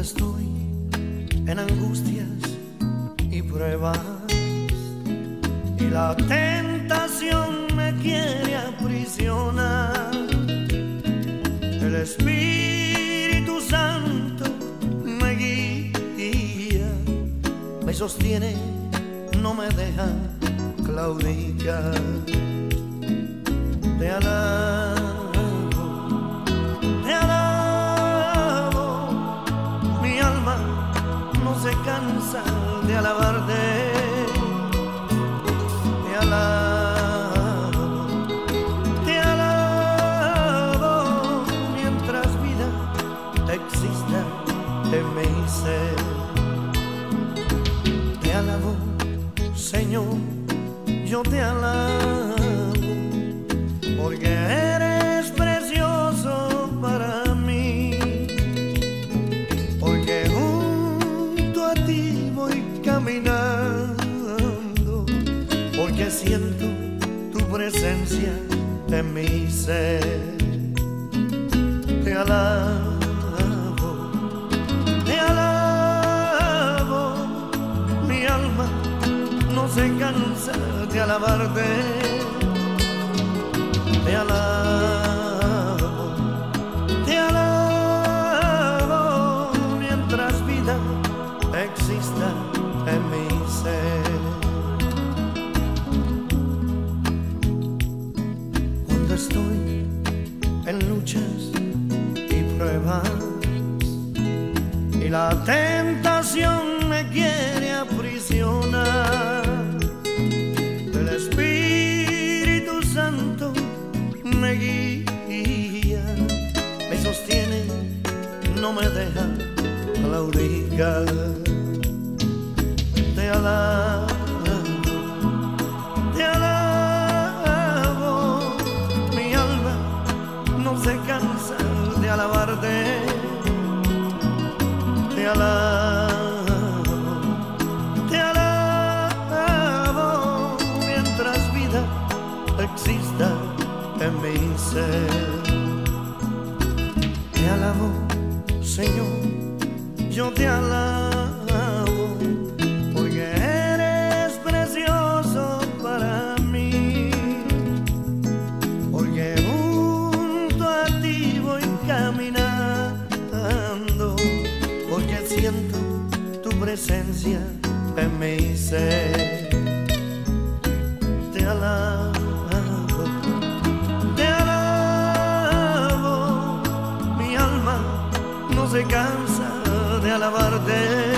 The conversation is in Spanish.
en angustias y pruebas. Y la tentación me quiere aprisionar. El Espíritu Santo me guía, me sostiene, no me deja claudicar. Te alabo, no se cansa de alabarte. Te alabo, te alabo, mientras vida exista en mi ser. Te alabo, Señor, yo te alabo porque porque siento tu presencia en mi ser. Te alabo, te alabo, mi alma no se cansa de alabarte te alabo, te alabo mientras vida exista en mi ser. En luchas y pruebas y la tentación me quiere aprisionar, el Espíritu Santo me guía, me sostiene, no me deja claudicar. Te alabo, Te alabo, Señor, yo te alabo, presencia en mi ser. Te alabo. Te alabo, mi alma no se cansa de alabarte.